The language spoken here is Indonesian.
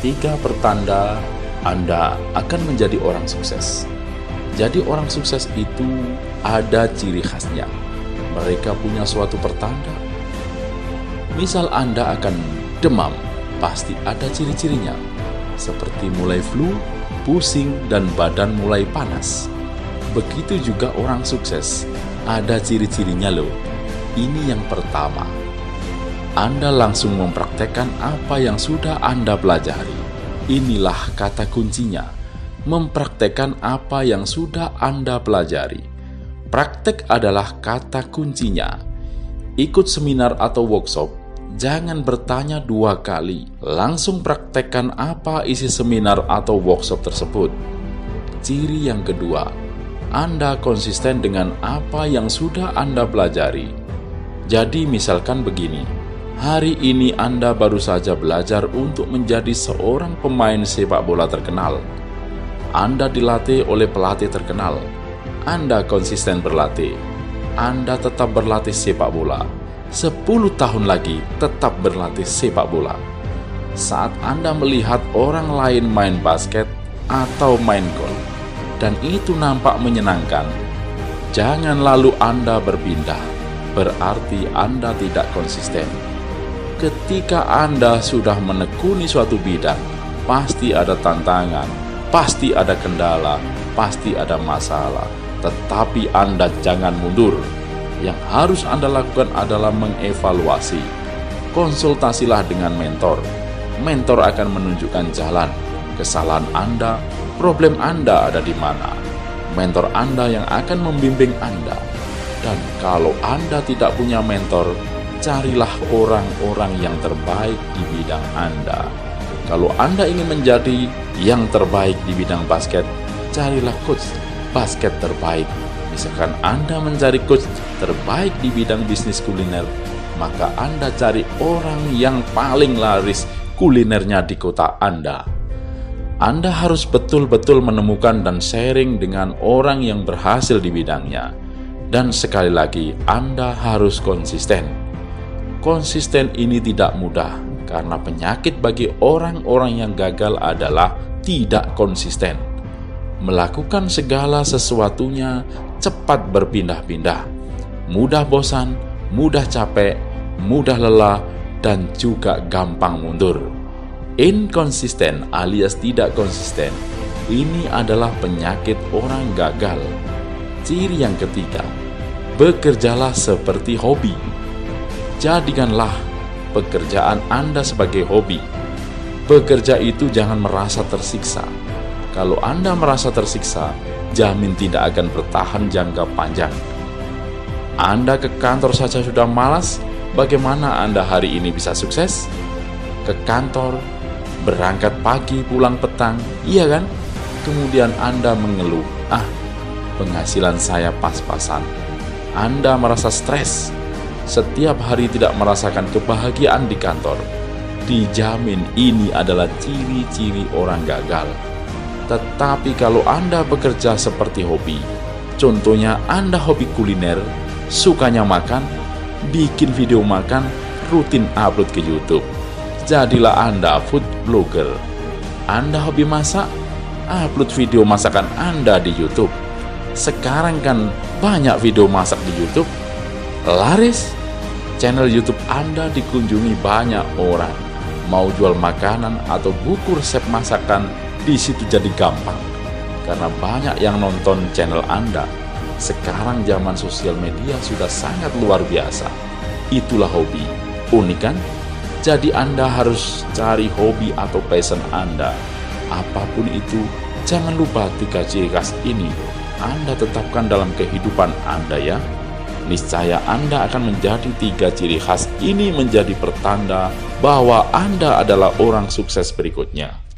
Tiga pertanda Anda akan menjadi orang sukses. Jadi orang sukses itu ada ciri khasnya. Mereka punya suatu pertanda. Misal Anda akan demam, pasti ada ciri-cirinya. Seperti mulai flu, pusing, dan badan mulai panas. Begitu juga orang sukses, ada ciri-cirinya loh. Ini yang pertama. Anda langsung mempraktekkan apa yang sudah Anda pelajari. Inilah kata kuncinya. Mempraktekkan apa yang sudah Anda pelajari. Praktek adalah kata kuncinya. Ikut seminar atau workshop, jangan bertanya dua kali. Langsung praktekkan apa isi seminar atau workshop tersebut. Ciri yang kedua, Anda konsisten dengan apa yang sudah Anda pelajari. Jadi misalkan begini, hari ini Anda baru saja belajar untuk menjadi seorang pemain sepak bola terkenal. Anda dilatih oleh pelatih terkenal. Anda konsisten berlatih. Anda tetap berlatih sepak bola. 10 tahun lagi tetap berlatih sepak bola. Saat Anda melihat orang lain main basket atau main golf, dan itu nampak menyenangkan, jangan lalu Anda berpindah berarti Anda tidak konsisten. Ketika Anda sudah menekuni suatu bidang, pasti ada tantangan, pasti ada kendala, pasti ada masalah. Tetapi Anda jangan mundur. Yang harus Anda lakukan adalah mengevaluasi. Konsultasilah dengan mentor. Mentor akan menunjukkan jalan. Kesalahan Anda, problem Anda ada di mana. Mentor Anda yang akan membimbing Anda dan kalau Anda tidak punya mentor, carilah orang-orang yang terbaik di bidang Anda. Kalau Anda ingin menjadi yang terbaik di bidang basket, carilah coach basket terbaik. Misalkan Anda mencari coach terbaik di bidang bisnis kuliner, maka Anda cari orang yang paling laris kulinernya di kota Anda. Anda harus betul-betul menemukan dan sharing dengan orang yang berhasil di bidangnya dan sekali lagi, Anda harus konsisten. Konsisten ini tidak mudah karena penyakit bagi orang-orang yang gagal adalah tidak konsisten. Melakukan segala sesuatunya cepat berpindah-pindah, mudah bosan, mudah capek, mudah lelah, dan juga gampang mundur. Inkonsisten alias tidak konsisten ini adalah penyakit orang gagal. Ciri yang ketiga, bekerjalah seperti hobi. Jadikanlah pekerjaan Anda sebagai hobi. Bekerja itu jangan merasa tersiksa. Kalau Anda merasa tersiksa, jamin tidak akan bertahan jangka panjang. Anda ke kantor saja sudah malas, bagaimana Anda hari ini bisa sukses? Ke kantor, berangkat pagi, pulang petang, iya kan? Kemudian Anda mengeluh, ah, penghasilan saya pas-pasan anda merasa stres, setiap hari tidak merasakan kebahagiaan di kantor, dijamin ini adalah ciri-ciri orang gagal. Tetapi kalau Anda bekerja seperti hobi, contohnya Anda hobi kuliner, sukanya makan, bikin video makan, rutin upload ke YouTube. Jadilah Anda food blogger. Anda hobi masak, upload video masakan Anda di YouTube. Sekarang kan banyak video masak di YouTube, laris. Channel YouTube Anda dikunjungi banyak orang. Mau jual makanan atau buku resep masakan di situ jadi gampang. Karena banyak yang nonton channel Anda. Sekarang zaman sosial media sudah sangat luar biasa. Itulah hobi. Unik kan? Jadi Anda harus cari hobi atau passion Anda. Apa pun itu, jangan lupa tiga ciri khas ini anda tetapkan dalam kehidupan Anda ya. Niscaya Anda akan menjadi tiga ciri khas ini menjadi pertanda bahwa Anda adalah orang sukses berikutnya.